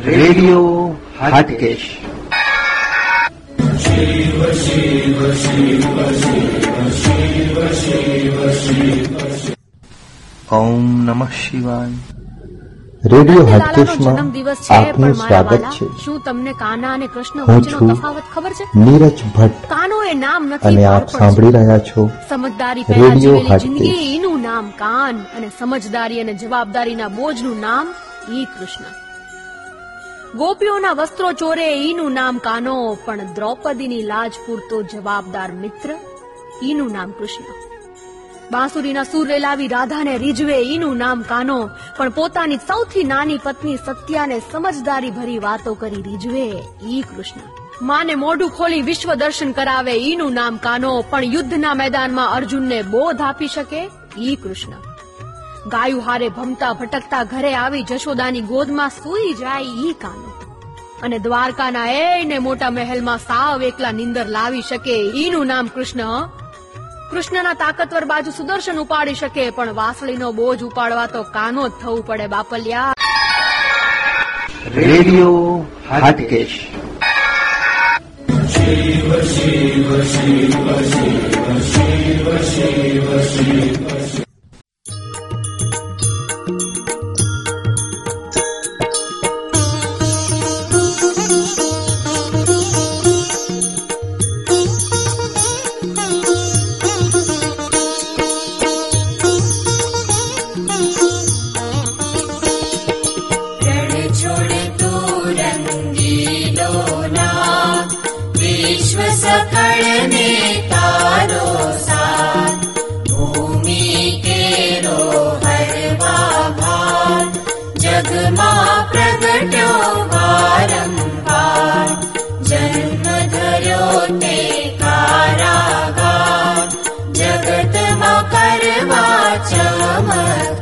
Radio Hatkesh. ઓમ નમઃ શિવાય. Radio હાટકેશમાં આપનું સ્વાગત છે. શું તમને કાના અને કૃષ્ણ હું વચ્ચેનો છું તફાવત ખબર છે? નીરજ ભટ્ટ. કાનો એ નામ નથી અને આપ સાંભળી રહ્યા છો સમજદારી પહેલા રેડિયો હાટકેશ. જિંદગી એનું નામ કાન. અને સમજદારી અને જવાબદારીના બોજનું નામ ઈ કૃષ્ણ. ગોપીઓના વસ્ત્રો ચોરે, ઈનું નામ કાનો, પણ દ્રૌપદીની લાજ પૂરતો જવાબદાર મિત્ર, ઈનું નામ કૃષ્ણ. બાંસુરીના સૂર રેલાવી રાધાને રીઝવે, ઈનું નામ કાનો, પણ પોતાની સૌથી નાની પત્ની સત્યાને સમજદારી ભરી વાતો કરી રીઝવે, ઈ કૃષ્ણ. માને મોઢું ખોલી વિશ્વ દર્શન કરાવે, ઈનું નામ કાનો, પણ યુદ્ધના મેદાનમાં અર્જુનને બોધ આપી શકે, ઈ કૃષ્ણ. ગાયું હારે ભમતા ભટકતા ઘરે આવી જશોદાની ગોદમાં સૂઈ જાય ઈ કાનો. અને દ્વારકાના એને મોટા મહેલમાં સાવ એકલા નિંદર લાવી શકે ઈનું નામ કૃષ્ણ? કૃષ્ણના તાકતવર બાજુ સુદર્શન ઉપાડી શકે, પણ વાસળીનો બોજ ઉપાડવા તો કાનો જ થવું પડે, બાપલિયા. રેડિયો હાટકેશ. रण जन्म धर्यो ते कारागार। जगत मा करवा चमत्कार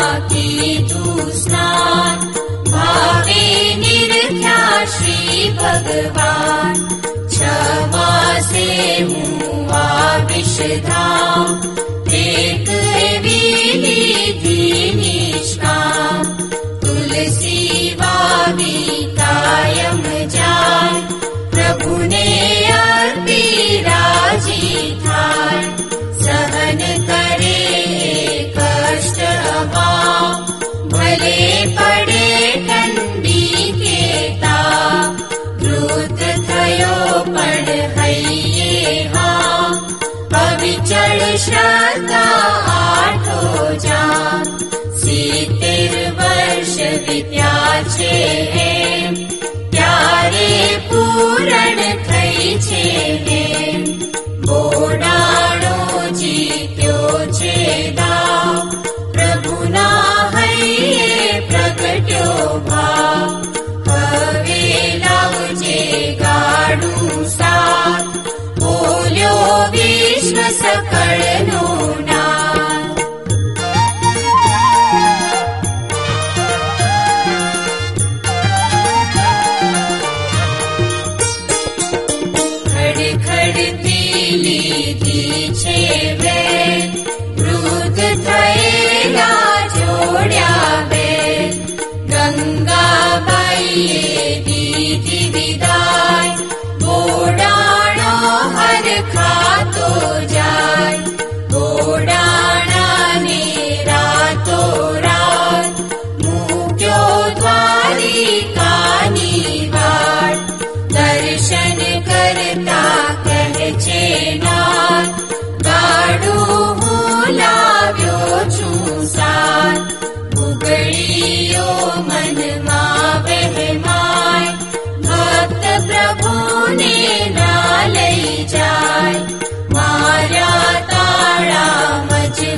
भगवान्। क्षमासे विषधा शाटो जा। सीतिर्वर्ष विद्याचे वर्ष पि काचे है प्ये पूरणी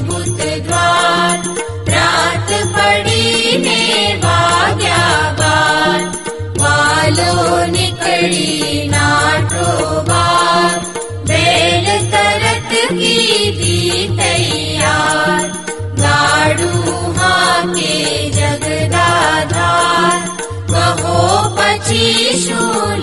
बुत द्वार रात पड़ी ने वाग्यावार वालो निकली नाटोबार बैल तरत की दी तैयार गाड़ू हाके जगदाधार कहो पची शूल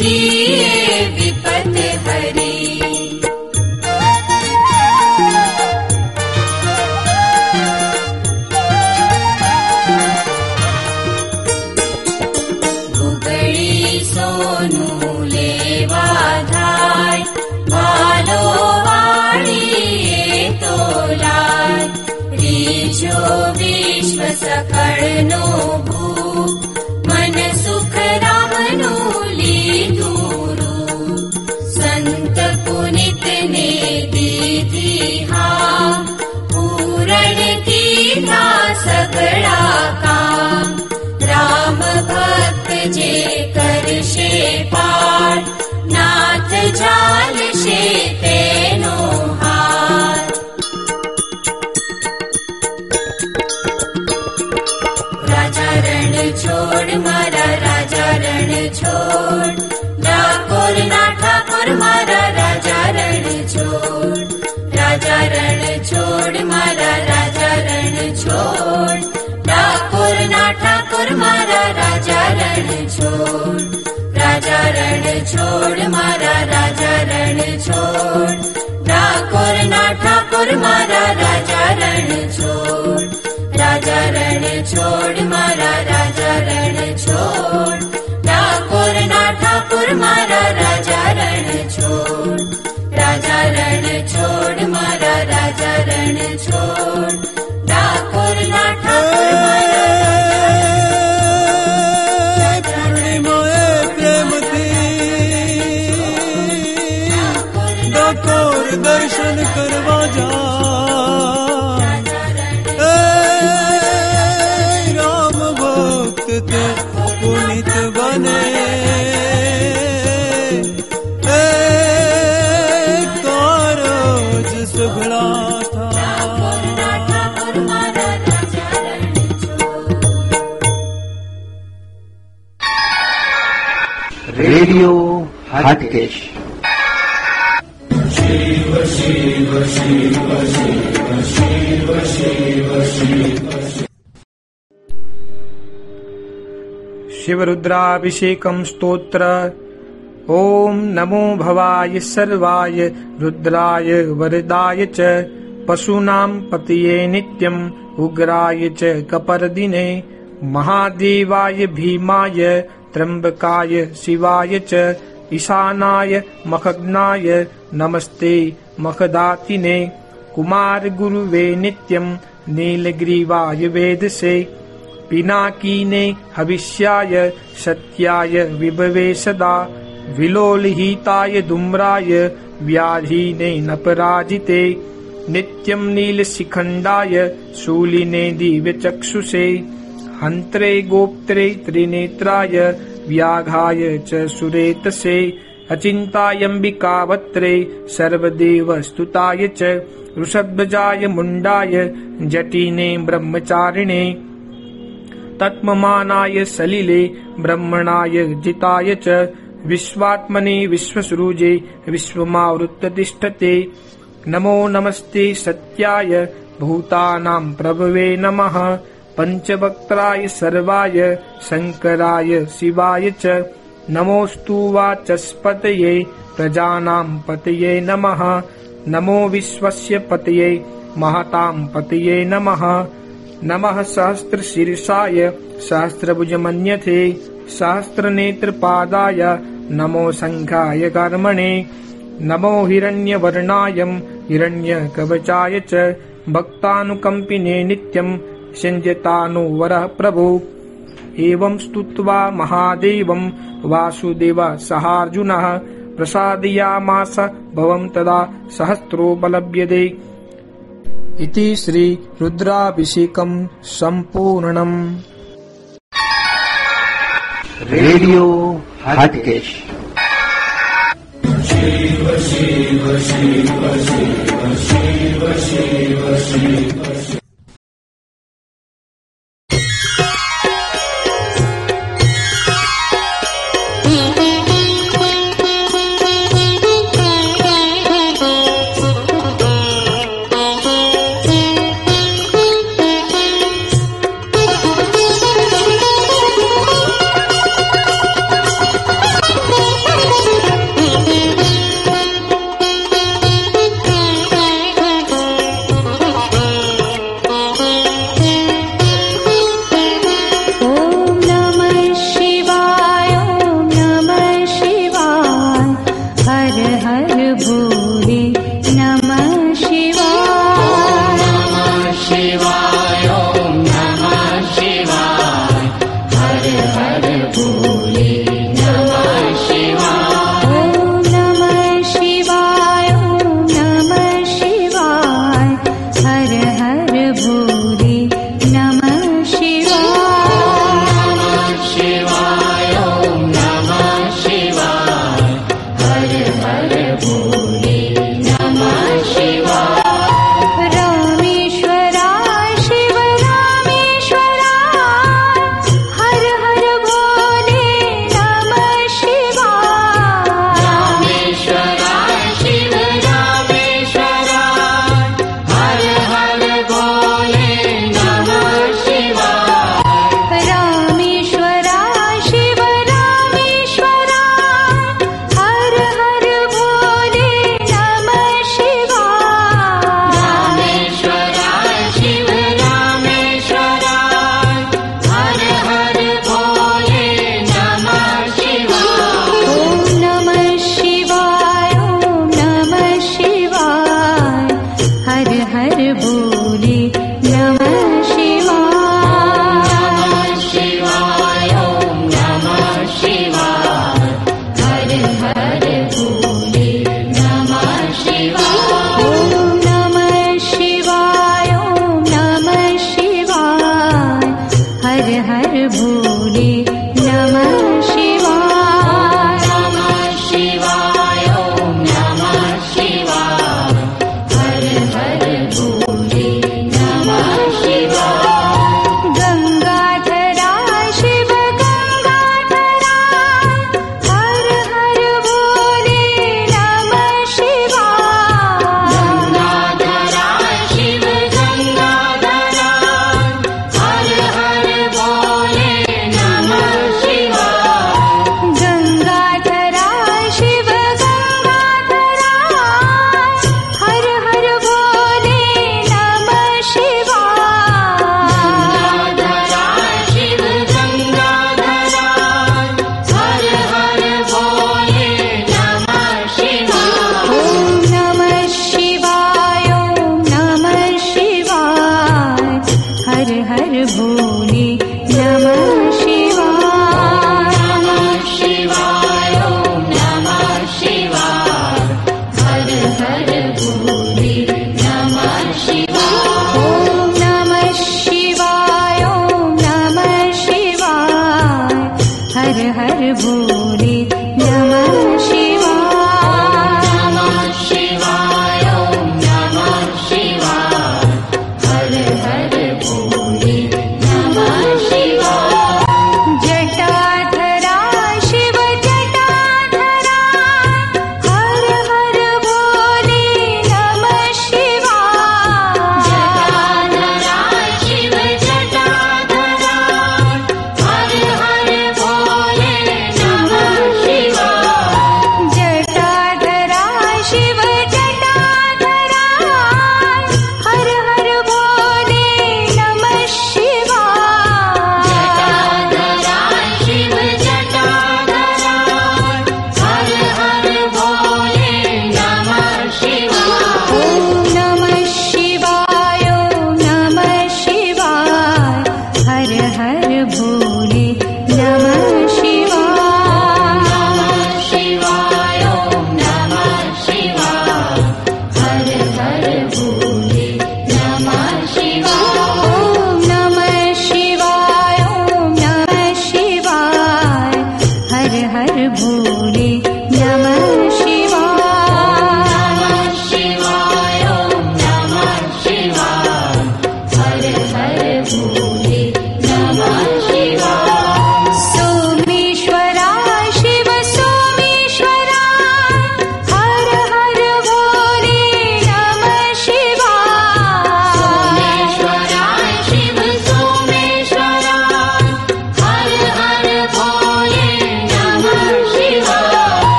जिये विपत हरी कीधा सगळा काम. राम भक्त जे करशे पाठ नाथ झालशे तेनो हार. राजा रण छोड़ रण डाकोर ना ठाकुर मारा राजा रण छोड़ छोड़ राजा रण छोड़ मारा राजा रण छोड़ डाकोर ना ठाकुर मारा राजा रण छोड़ राजा रण छोड़ मारा राजा रण छोड़ ठाकुर ना ठाकुर मारा राजा रण छोड़ राजा रण छोड़ मारा राजा रण छोड़ हाटकेश शिवरुद्राभिषेकं स्तोत्र। ॐ नमो भवाय सर्वाय रुद्राय वरदाय च पशूनां पतये नित्यम् उग्राय च कपर्दिने महादेवाय भीमाय त्र्यम्बकाय शिवाय च ईशानाय मखग्नाय नमस्ते मखदातिने कुमार गुरुवे नित्यम् नीलग्रीवाय वेदसे पिनाकीने हविष्याय सत्याय विभवे सदा विलोलहिताय व्याधीने नपराजिते नित्यम् नीलशिखण्डाय शूलिने दिव्यचक्षुषे हन्त्रे गोप्त्रे त्रिनेत्राय व्याघाय च सुरेतसे अचिन्तायम्बिकावत्रे सर्वदेवस्तुताय च वृषध्वजाय मुण्डाय जटिने ब्रह्मचारिणे तत्ममानाय सलिले ब्रह्मणाय जिताय च विश्वात्मने विश्वसृजे विश्वमावृत्ततिष्ठते। नमो नमस्ते सत्याय भूतानां प्रभवे नमः पञ्चवक्त्राय सर्वाय शङ्कराय शिवाय च नमोऽस्तु वाचस्पतये प्रजानां पतये नमः। नमो विश्वस्य पतये महतां पतये नमः। नमः सहस्रशीर्षाय सहस्रभुजमन्यथे सहस्रनेत्रपादाय नमो सङ्घाय कर्मणे। नमो हिरण्यवर्णायम् हिरण्यकवचाय च भक्तानुकम्पिने नित्यम् सञ्जतानुवरः प्रभु। एवं स्तुत्वा महादेवम् वासुदेव सहार्जुनः प्रसादयामास भवम् तदा सहस्रोपलभ्यते इति श्रीरुद्राभिषेकम् सम्पूर्णम्। रेडियो हाटकेश.